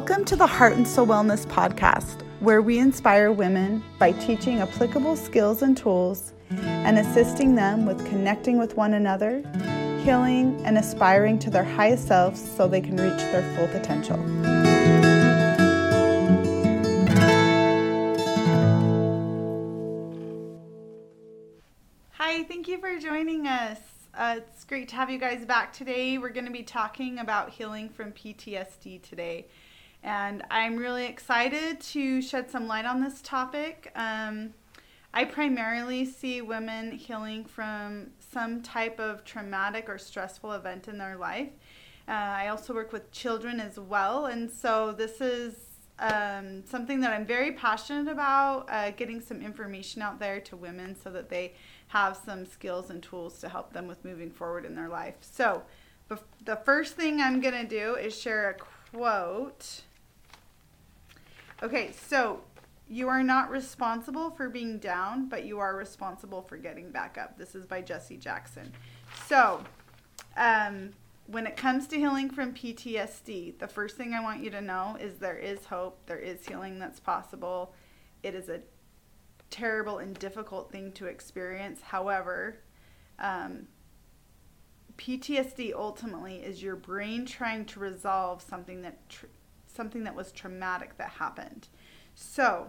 Welcome to the Heart and Soul Wellness Podcast, where we inspire women by teaching applicable skills and tools and assisting them with connecting with one another, healing, and aspiring to their highest selves so they can reach their full potential. Hi, thank you for joining us. Uh, it's great to have you guys back today. We're going to be talking about healing from PTSD today. And I'm really excited to shed some light on this topic. Um, I primarily see women healing from some type of traumatic or stressful event in their life. Uh, I also work with children as well. And so this is um, something that I'm very passionate about uh, getting some information out there to women so that they have some skills and tools to help them with moving forward in their life. So, the first thing I'm going to do is share a quote. Okay, so you are not responsible for being down, but you are responsible for getting back up. This is by Jesse Jackson. So, um, when it comes to healing from PTSD, the first thing I want you to know is there is hope, there is healing that's possible. It is a terrible and difficult thing to experience. However, um, PTSD ultimately is your brain trying to resolve something that tr- something that was traumatic that happened. So,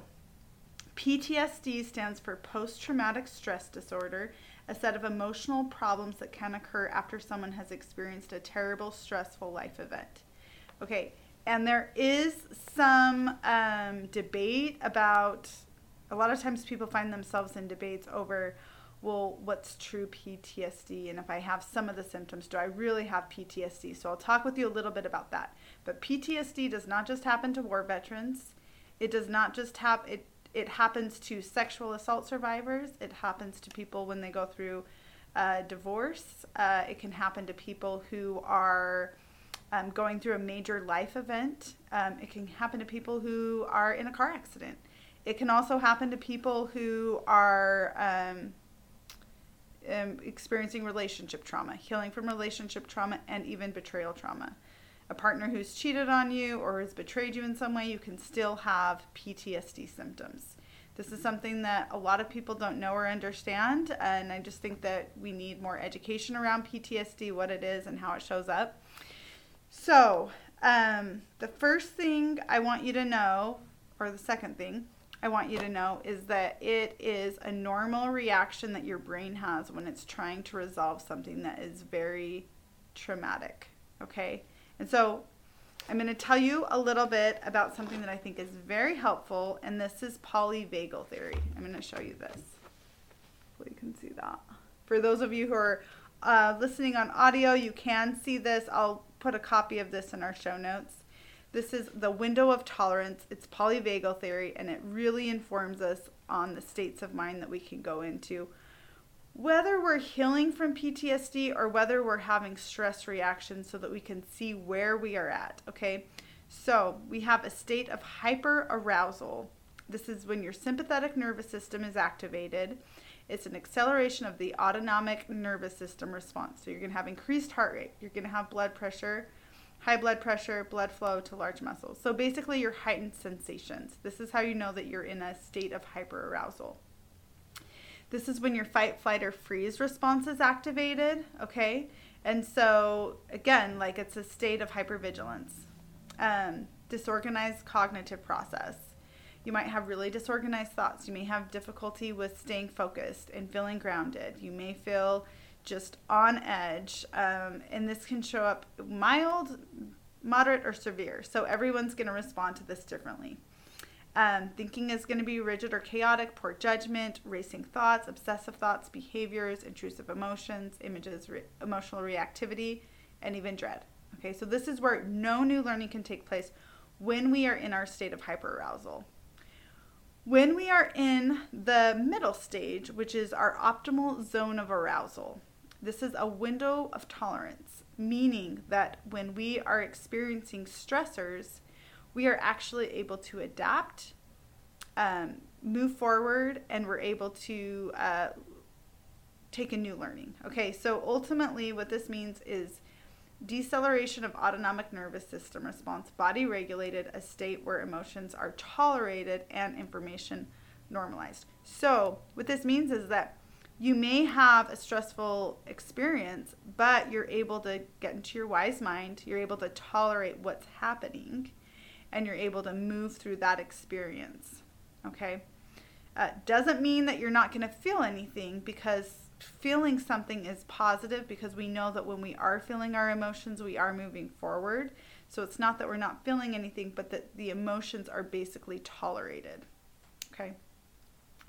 PTSD stands for post traumatic stress disorder, a set of emotional problems that can occur after someone has experienced a terrible, stressful life event. Okay, and there is some um, debate about a lot of times people find themselves in debates over well what's true PTSD and if I have some of the symptoms do I really have PTSD so I'll talk with you a little bit about that but PTSD does not just happen to war veterans. It does not just have it it happens to sexual assault survivors. It happens to people when they go through uh, divorce. Uh, it can happen to people who are um, going through a major life event. Um, it can happen to people who are in a car accident. It can also happen to people who are um, um, experiencing relationship trauma, healing from relationship trauma, and even betrayal trauma. A partner who's cheated on you or has betrayed you in some way, you can still have PTSD symptoms. This is something that a lot of people don't know or understand, and I just think that we need more education around PTSD, what it is, and how it shows up. So, um, the first thing I want you to know, or the second thing, I want you to know is that it is a normal reaction that your brain has when it's trying to resolve something that is very traumatic. Okay? And so I'm going to tell you a little bit about something that I think is very helpful, and this is polyvagal theory. I'm going to show you this. Hopefully, you can see that. For those of you who are uh, listening on audio, you can see this. I'll put a copy of this in our show notes. This is the window of tolerance. It's polyvagal theory, and it really informs us on the states of mind that we can go into. Whether we're healing from PTSD or whether we're having stress reactions so that we can see where we are at, okay? So we have a state of hyperarousal. This is when your sympathetic nervous system is activated. It's an acceleration of the autonomic nervous system response. So you're going to have increased heart rate, you're going to have blood pressure, high blood pressure, blood flow to large muscles. So basically, your heightened sensations. This is how you know that you're in a state of hyperarousal. This is when your fight, flight, or freeze response is activated, okay? And so, again, like it's a state of hypervigilance. Um, disorganized cognitive process. You might have really disorganized thoughts. You may have difficulty with staying focused and feeling grounded. You may feel just on edge. Um, and this can show up mild, moderate, or severe. So everyone's going to respond to this differently. Um, thinking is going to be rigid or chaotic, poor judgment, racing thoughts, obsessive thoughts, behaviors, intrusive emotions, images, re- emotional reactivity, and even dread. Okay, so this is where no new learning can take place when we are in our state of hyperarousal. When we are in the middle stage, which is our optimal zone of arousal, this is a window of tolerance, meaning that when we are experiencing stressors, we are actually able to adapt, um, move forward, and we're able to uh, take a new learning. Okay, so ultimately, what this means is deceleration of autonomic nervous system response, body regulated, a state where emotions are tolerated and information normalized. So, what this means is that you may have a stressful experience, but you're able to get into your wise mind, you're able to tolerate what's happening, and you're able to move through that experience. Okay? Uh, doesn't mean that you're not going to feel anything because feeling something is positive because we know that when we are feeling our emotions, we are moving forward. So it's not that we're not feeling anything, but that the emotions are basically tolerated. Okay.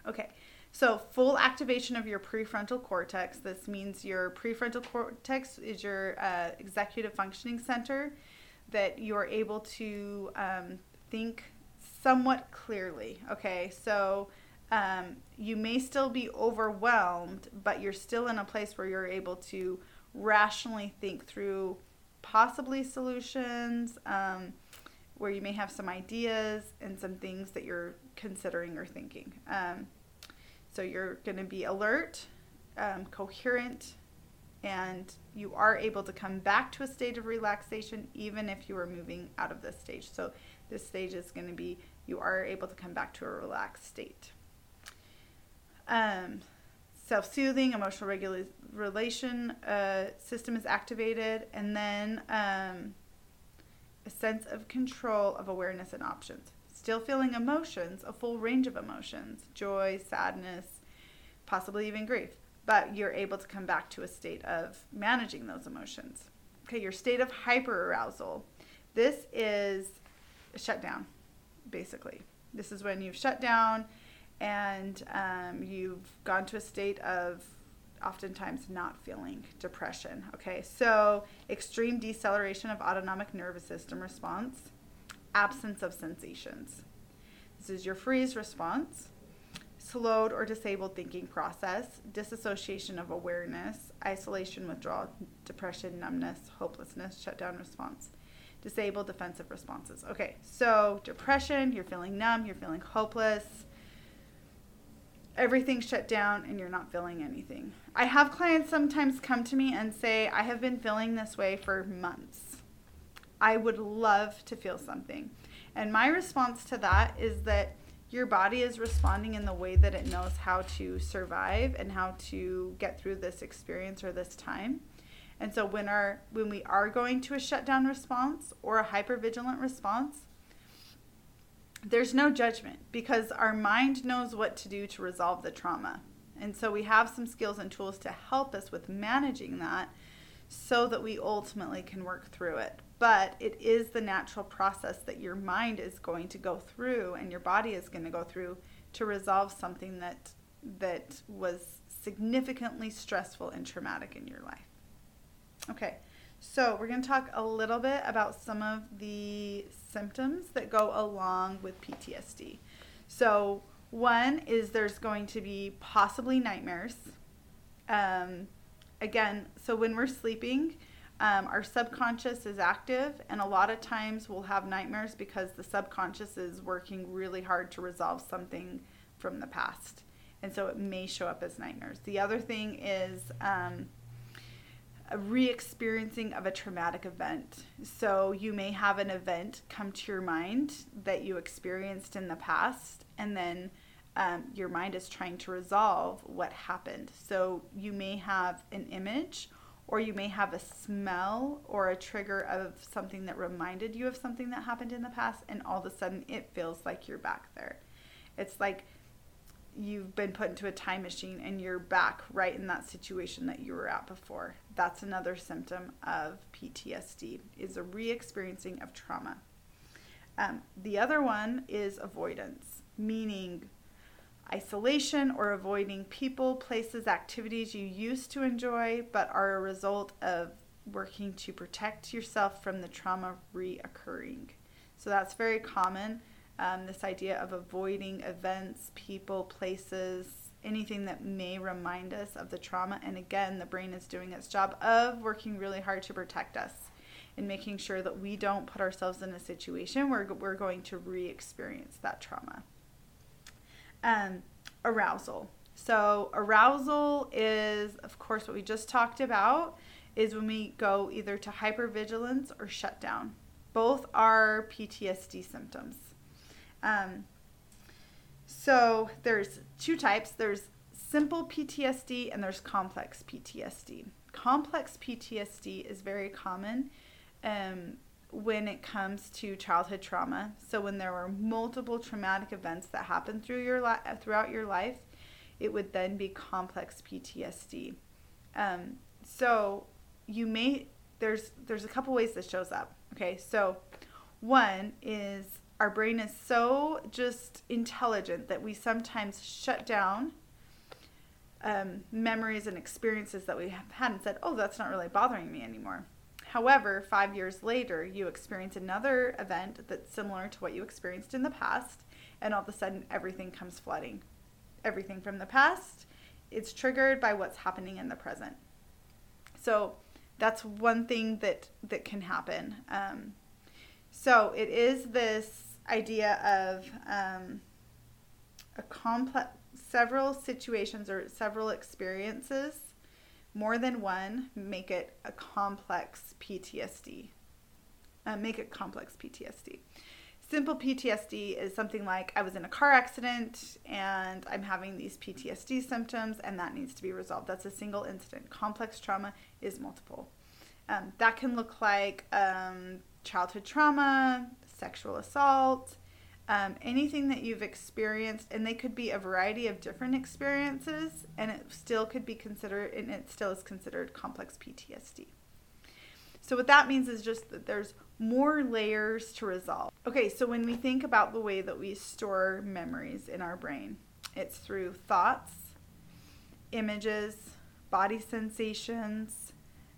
Okay. So, full activation of your prefrontal cortex. This means your prefrontal cortex is your uh, executive functioning center, that you're able to um, think somewhat clearly. Okay. So, um, you may still be overwhelmed, but you're still in a place where you're able to rationally think through possibly solutions, um, where you may have some ideas and some things that you're considering or thinking. Um, so you're going to be alert, um, coherent, and you are able to come back to a state of relaxation even if you are moving out of this stage. So this stage is going to be you are able to come back to a relaxed state. Um, self-soothing emotional regulation uh, system is activated and then um, a sense of control of awareness and options still feeling emotions a full range of emotions joy sadness possibly even grief but you're able to come back to a state of managing those emotions okay your state of hypoarousal this is shutdown basically this is when you've shut down and um, you've gone to a state of oftentimes not feeling depression. Okay, so extreme deceleration of autonomic nervous system response, absence of sensations. This is your freeze response, slowed or disabled thinking process, disassociation of awareness, isolation, withdrawal, depression, numbness, hopelessness, shutdown response. Disabled defensive responses. Okay, so depression, you're feeling numb, you're feeling hopeless, everything's shut down and you're not feeling anything. I have clients sometimes come to me and say, I have been feeling this way for months. I would love to feel something. And my response to that is that your body is responding in the way that it knows how to survive and how to get through this experience or this time. And so when our when we are going to a shutdown response or a hypervigilant response, there's no judgment because our mind knows what to do to resolve the trauma. And so we have some skills and tools to help us with managing that so that we ultimately can work through it. But it is the natural process that your mind is going to go through and your body is going to go through to resolve something that that was significantly stressful and traumatic in your life. Okay. So, we're going to talk a little bit about some of the symptoms that go along with PTSD. So, one is there's going to be possibly nightmares. Um, again, so when we're sleeping, um, our subconscious is active, and a lot of times we'll have nightmares because the subconscious is working really hard to resolve something from the past. And so it may show up as nightmares. The other thing is, um, a re-experiencing of a traumatic event. So you may have an event come to your mind that you experienced in the past, and then um, your mind is trying to resolve what happened. So you may have an image, or you may have a smell or a trigger of something that reminded you of something that happened in the past, and all of a sudden it feels like you're back there. It's like you've been put into a time machine and you're back right in that situation that you were at before. That's another symptom of PTSD is a re-experiencing of trauma. Um, the other one is avoidance, meaning isolation or avoiding people, places, activities you used to enjoy but are a result of working to protect yourself from the trauma reoccurring. So that's very common um, this idea of avoiding events, people, places, anything that may remind us of the trauma. And again, the brain is doing its job of working really hard to protect us and making sure that we don't put ourselves in a situation where we're going to re experience that trauma. Um, arousal. So, arousal is, of course, what we just talked about. is when we go either to hypervigilance or shutdown. Both are PTSD symptoms. Um, so there's two types. There's simple PTSD and there's complex PTSD. Complex PTSD is very common um, when it comes to childhood trauma. So when there were multiple traumatic events that happened through your li- throughout your life, it would then be complex PTSD. Um, so you may there's there's a couple ways this shows up. Okay, so one is our brain is so just intelligent that we sometimes shut down um, memories and experiences that we have had and said, oh, that's not really bothering me anymore. However, five years later, you experience another event that's similar to what you experienced in the past, and all of a sudden, everything comes flooding. Everything from the past, it's triggered by what's happening in the present. So, that's one thing that that can happen. Um, so it is this idea of um, a complex, several situations or several experiences, more than one, make it a complex PTSD. Uh, make it complex PTSD. Simple PTSD is something like I was in a car accident and I'm having these PTSD symptoms and that needs to be resolved. That's a single incident. Complex trauma is multiple. Um, that can look like um, childhood trauma, sexual assault, um, anything that you've experienced, and they could be a variety of different experiences, and it still could be considered, and it still is considered complex PTSD. So, what that means is just that there's more layers to resolve. Okay, so when we think about the way that we store memories in our brain, it's through thoughts, images, body sensations,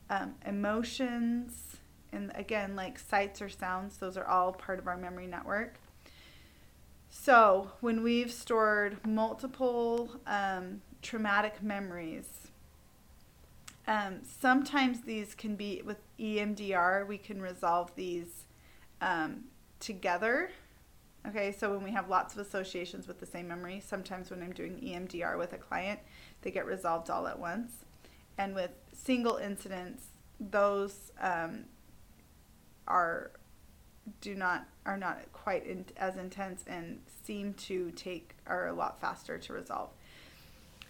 um, emotions, and again, like sights or sounds, those are all part of our memory network. So, when we've stored multiple um, traumatic memories, um, sometimes these can be with EMDR, we can resolve these um, together. Okay, so when we have lots of associations with the same memory, sometimes when I'm doing EMDR with a client, they get resolved all at once. And with single incidents, those um, are do not are not quite in, as intense and seem to take are a lot faster to resolve.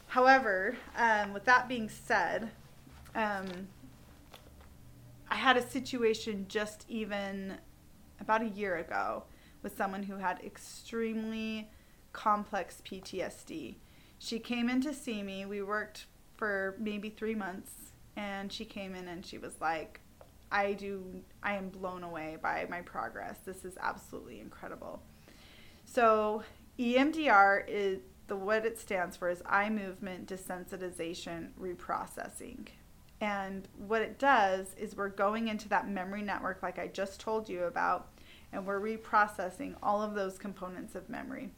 However, um, with that being said, um, I had a situation just even about a year ago with someone who had extremely complex PTSD. She came in to see me. We worked for maybe three months, and she came in and she was like, I do I am blown away by my progress. This is absolutely incredible. So EMDR is the what it stands for is eye movement desensitization reprocessing. And what it does is we're going into that memory network like I just told you about and we're reprocessing all of those components of memory.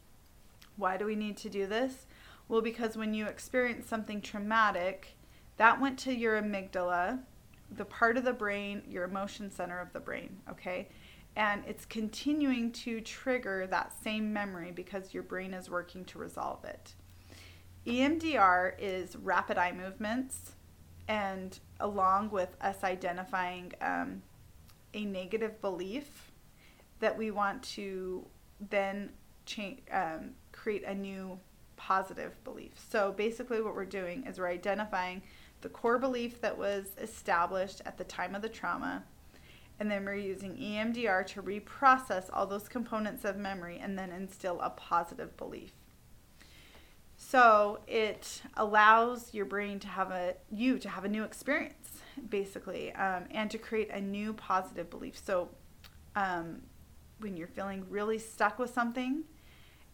Why do we need to do this? Well, because when you experience something traumatic, that went to your amygdala, the part of the brain, your emotion center of the brain, okay? And it's continuing to trigger that same memory because your brain is working to resolve it. EMDR is rapid eye movements, and along with us identifying um, a negative belief that we want to then change, um, create a new positive belief. So basically, what we're doing is we're identifying the core belief that was established at the time of the trauma. And then we're using EMDR to reprocess all those components of memory and then instill a positive belief. So it allows your brain to have a you to have a new experience, basically, um, and to create a new positive belief. So um, when you're feeling really stuck with something,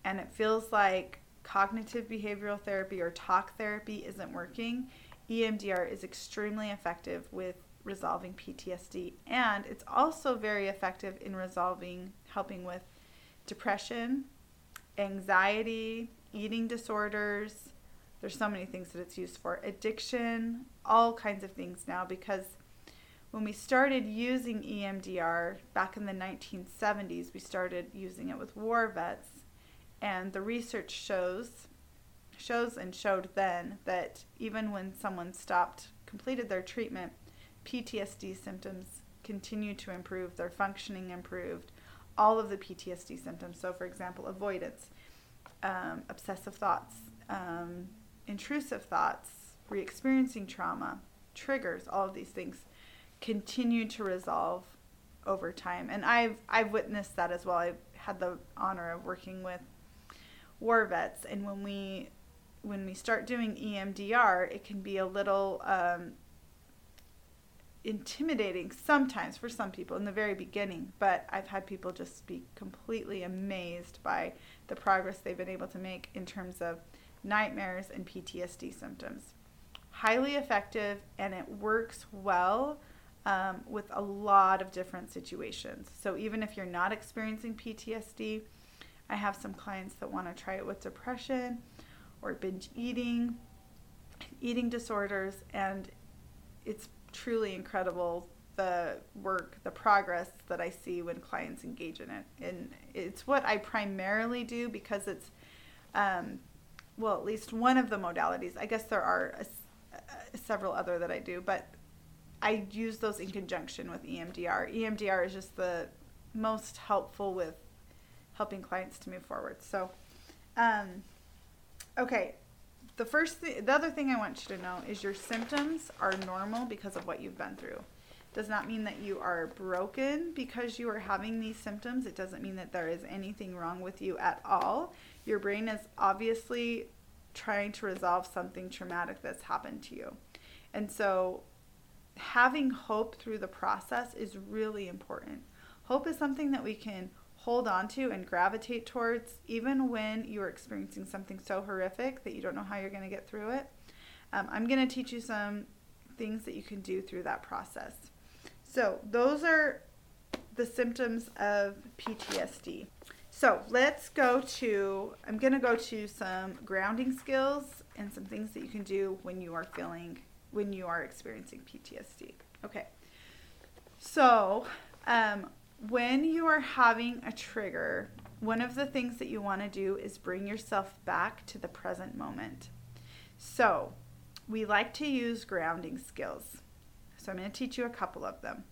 and it feels like cognitive behavioral therapy or talk therapy isn't working, EMDR is extremely effective with resolving PTSD and it's also very effective in resolving helping with depression, anxiety, eating disorders. There's so many things that it's used for. Addiction, all kinds of things now because when we started using EMDR back in the 1970s, we started using it with war vets and the research shows shows and showed then that even when someone stopped completed their treatment PTSD symptoms continued to improve, their functioning improved, all of the PTSD symptoms. So, for example, avoidance, um, obsessive thoughts, um, intrusive thoughts, re experiencing trauma, triggers, all of these things continue to resolve over time. And I've, I've witnessed that as well. I've had the honor of working with war vets, and when we when we start doing EMDR, it can be a little um, intimidating sometimes for some people in the very beginning, but I've had people just be completely amazed by the progress they've been able to make in terms of nightmares and PTSD symptoms. Highly effective and it works well um, with a lot of different situations. So, even if you're not experiencing PTSD, I have some clients that want to try it with depression or binge eating, eating disorders, and it's truly incredible the work, the progress that I see when clients engage in it. And it's what I primarily do because it's, um, well, at least one of the modalities. I guess there are a, a, several other that I do, but I use those in conjunction with EMDR. EMDR is just the most helpful with helping clients to move forward. So, um, okay, the first the other thing I want you to know is your symptoms are normal because of what you've been through. Does not mean that you are broken because you are having these symptoms. It doesn't mean that there is anything wrong with you at all. Your brain is obviously trying to resolve something traumatic that's happened to you. And so having hope through the process is really important. Hope is something that we can hold on to and gravitate towards, even when you're experiencing something so horrific that you don't know how you're going to get through it. Um, I'm going to teach you some things that you can do through that process. So, those are the symptoms of PTSD. So, let's go to, I'm going to go to some grounding skills and some things that you can do when you are feeling, when you are experiencing PTSD. Okay. So, um, when you are having a trigger, one of the things that you want to do is bring yourself back to the present moment. So, we like to use grounding skills. So, I'm going to teach you a couple of them.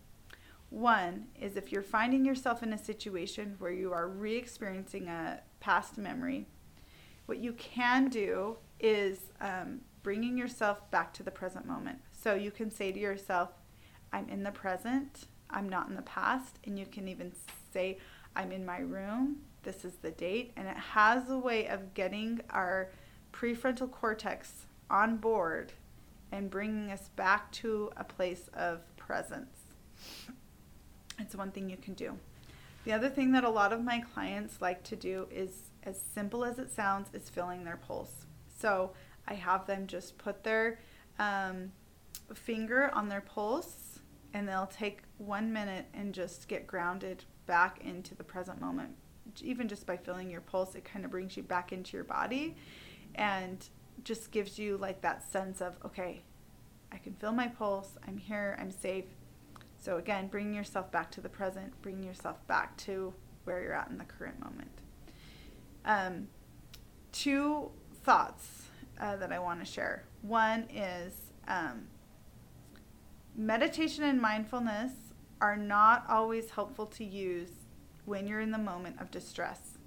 One is if you're finding yourself in a situation where you are re experiencing a past memory, what you can do is um, bringing yourself back to the present moment. So, you can say to yourself, I'm in the present. I'm not in the past. And you can even say, I'm in my room. This is the date. And it has a way of getting our prefrontal cortex on board and bringing us back to a place of presence. It's one thing you can do. The other thing that a lot of my clients like to do is as simple as it sounds is feeling their pulse. So I have them just put their um, finger on their pulse and they'll take one minute and just get grounded back into the present moment. Even just by feeling your pulse, it kind of brings you back into your body and just gives you like that sense of, okay, I can feel my pulse, I'm here, I'm safe. So, again, bring yourself back to the present, bring yourself back to where you're at in the current moment. Um, two thoughts uh, that I want to share. One is um, meditation and mindfulness are not always helpful to use when you're in the moment of distress.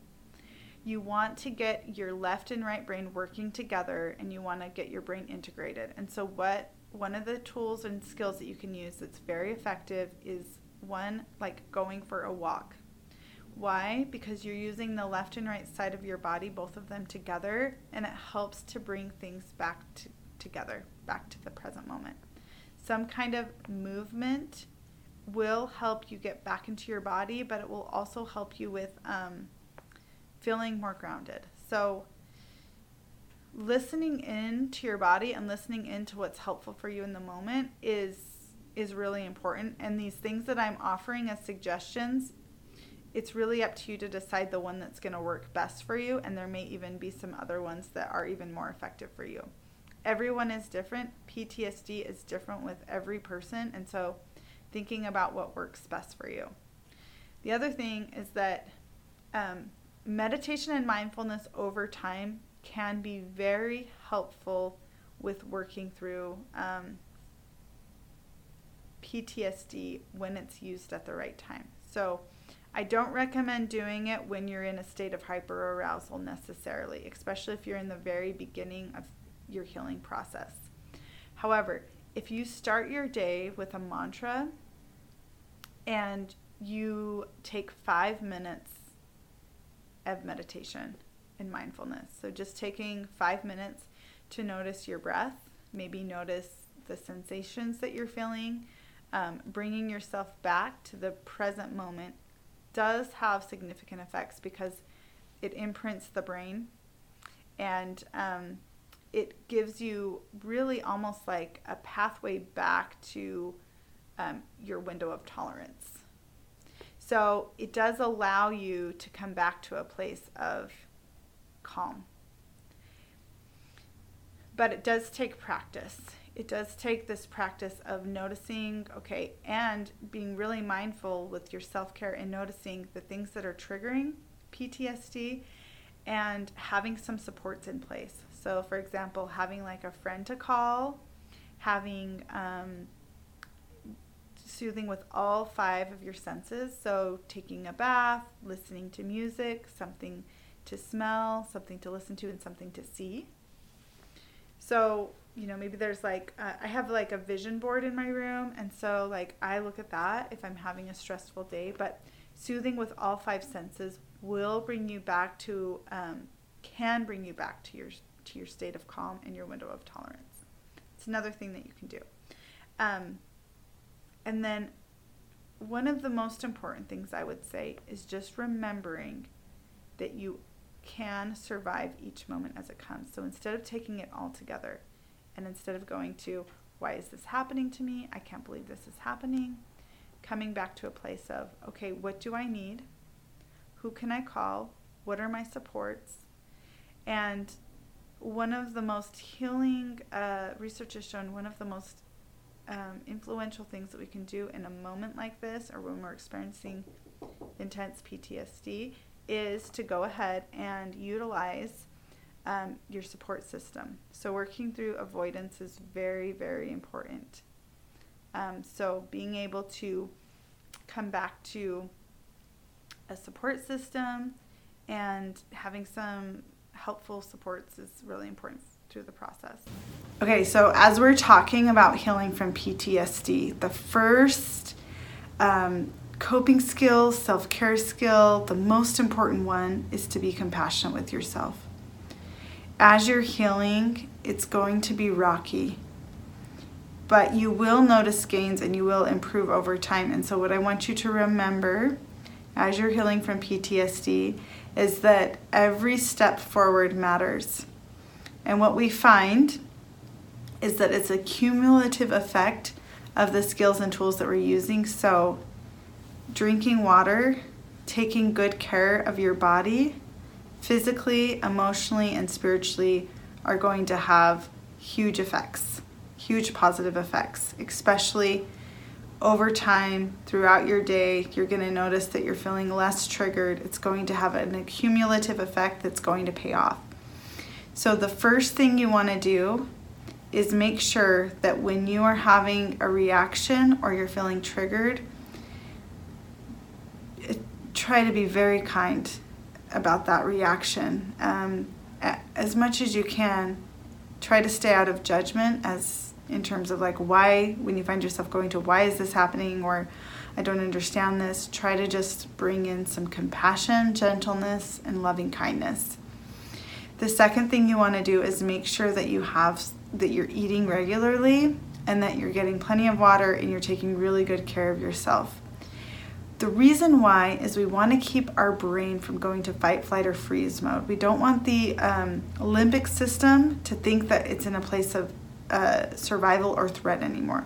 You want to get your left and right brain working together and you want to get your brain integrated. And so what one of the tools and skills that you can use that's very effective is one like going for a walk. Why? Because you're using the left and right side of your body, both of them together, and it helps to bring things back to, together, back to the present moment some kind of movement will help you get back into your body, but it will also help you with um, feeling more grounded. So, listening in to your body and listening into what's helpful for you in the moment is is really important. And these things that I'm offering as suggestions, it's really up to you to decide the one that's going to work best for you. And there may even be some other ones that are even more effective for you everyone is different. PTSD is different with every person. And so thinking about what works best for you. The other thing is that um, meditation and mindfulness over time can be very helpful with working through um, PTSD when it's used at the right time. So I don't recommend doing it when you're in a state of hyperarousal necessarily, especially if you're in the very beginning of your healing process. However, if you start your day with a mantra and you take five minutes of meditation and mindfulness, so just taking five minutes to notice your breath, maybe notice the sensations that you're feeling, um, bringing yourself back to the present moment does have significant effects because it imprints the brain and um, it gives you really almost like a pathway back to um, your window of tolerance. So it does allow you to come back to a place of calm. But it does take practice. It does take this practice of noticing, okay, and being really mindful with your self care and noticing the things that are triggering PTSD and having some supports in place. So, for example, having like a friend to call, having um, soothing with all five of your senses. So, taking a bath, listening to music, something to smell, something to listen to, and something to see. So, you know, maybe there's like, uh, I have like a vision board in my room. And so, like, I look at that if I'm having a stressful day. But soothing with all five senses will bring you back to, um, can bring you back to your to your state of calm and your window of tolerance. It's another thing that you can do. Um, and then one of the most important things I would say is just remembering that you can survive each moment as it comes. So instead of taking it all together and instead of going to, why is this happening to me? I can't believe this is happening. Coming back to a place of, okay, what do I need? Who can I call? What are my supports? And one of the most healing uh, research has shown one of the most um, influential things that we can do in a moment like this or when we're experiencing intense PTSD is to go ahead and utilize um, your support system. So, working through avoidance is very, very important. Um, so, being able to come back to a support system and having some helpful supports is really important through the process. Okay, so as we're talking about healing from PTSD, the first um, coping skill, self care skill, the most important one is to be compassionate with yourself. As you're healing, it's going to be rocky, but you will notice gains and you will improve over time. And so, what I want you to remember as you're healing from PTSD is that every step forward matters. And what we find is that it's a cumulative effect of the skills and tools that we're using. So, drinking water, taking good care of your body, physically, emotionally, and spiritually, are going to have huge effects, huge positive effects, especially over time throughout your day, you're going to notice that you're feeling less triggered. It's going to have an accumulative effect that's going to pay off. So, the first thing you want to do is make sure that when you are having a reaction or you're feeling triggered, try to be very kind about that reaction. Um, as much as you can, try to stay out of judgment as in terms of like why when you find yourself going to why is this happening or I don't understand this, try to just bring in some compassion, gentleness, and loving kindness. The second thing you want to do is make sure that you have that you're eating regularly and that you're getting plenty of water and you're taking really good care of yourself. The reason why is we want to keep our brain from going to fight, flight, or freeze mode. We don't want the um, limbic system to think that it's in a place of uh, survival or threat anymore.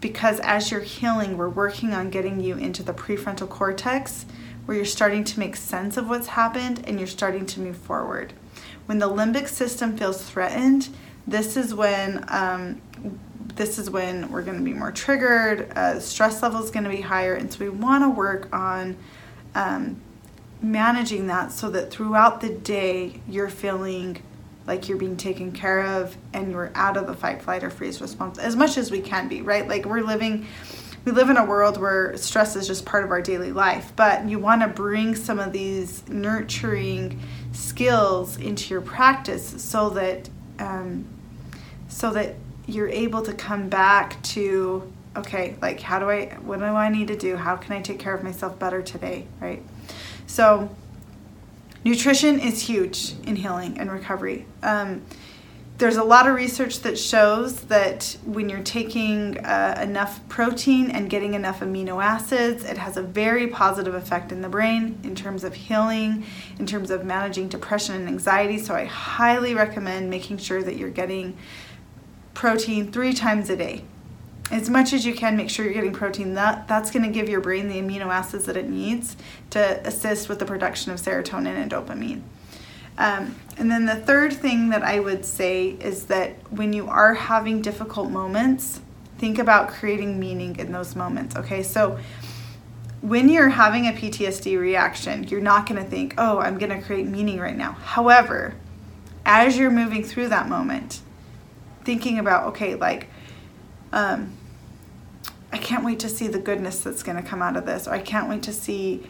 Because as you're healing, we're working on getting you into the prefrontal cortex where you're starting to make sense of what's happened and you're starting to move forward. When the limbic system feels threatened, this is when um, this is when we're going to be more triggered. Uh, stress level is going to be higher, and so we want to work on um, managing that so that throughout the day you're feeling like you're being taken care of and you're out of the fight, flight, or freeze response as much as we can be, right? Like we're living we live in a world where stress is just part of our daily life, but you want to bring some of these nurturing skills into your practice so that um, so that you're able to come back to okay, like how do I what do I need to do? How can I take care of myself better today, right? So nutrition is huge in healing and recovery. Um, there's a lot of research that shows that when you're taking uh, enough protein and getting enough amino acids, it has a very positive effect in the brain in terms of healing, in terms of managing depression and anxiety. So I highly recommend making sure that you're getting protein three times a day. As much as you can, make sure you're getting protein. That that's going to give your brain the amino acids that it needs to assist with the production of serotonin and dopamine. Um, and then the third thing that I would say is that when you are having difficult moments, think about creating meaning in those moments. Okay, so when you're having a PTSD reaction, you're not going to think, oh, I'm going to create meaning right now. However, as you're moving through that moment, thinking about, okay, like, um, can't wait to see the goodness that's going to come out of this, or I can't wait to see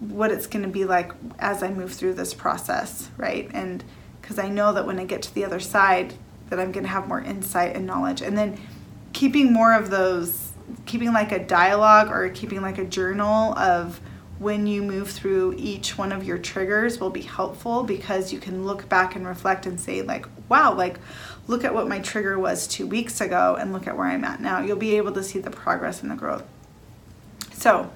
what it's going to be like as I move through this process, right? And because I know that when I get to the other side, that I'm going to have more insight and knowledge. And then keeping more of those, keeping like a dialogue or keeping like a journal of when you move through each one of your triggers will be helpful because you can look back and reflect and say, like, wow, like, look at what my trigger was two weeks ago and look at where I'm at now. You'll be able to see the progress and the growth. So,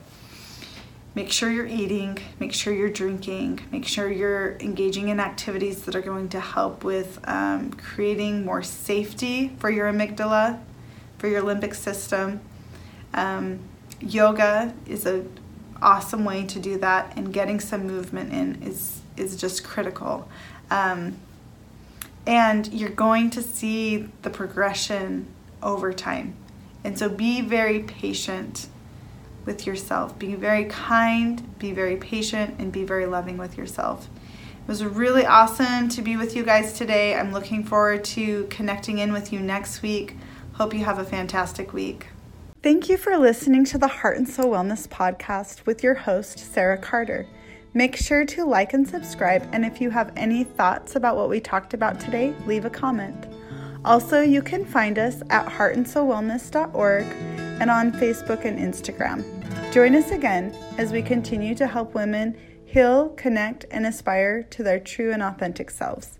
make sure you're eating, make sure you're drinking, make sure you're engaging in activities that are going to help with um, creating more safety for your amygdala, for your limbic system. Um, yoga is an awesome way to do that, and getting some movement in is is just critical. Um, and you're going to see the progression over time. And so be very patient with yourself. Be very kind, be very patient, and be very loving with yourself. It was really awesome to be with you guys today. I'm looking forward to connecting in with you next week. Hope you have a fantastic week. Thank you for listening to the Heart and Soul Wellness podcast with your host, Sarah Carter. Make sure to like and subscribe, and if you have any thoughts about what we talked about today, leave a comment. Also, you can find us at heartandsoulwellness.org and on Facebook and Instagram. Join us again as we continue to help women heal, connect, and aspire to their true and authentic selves.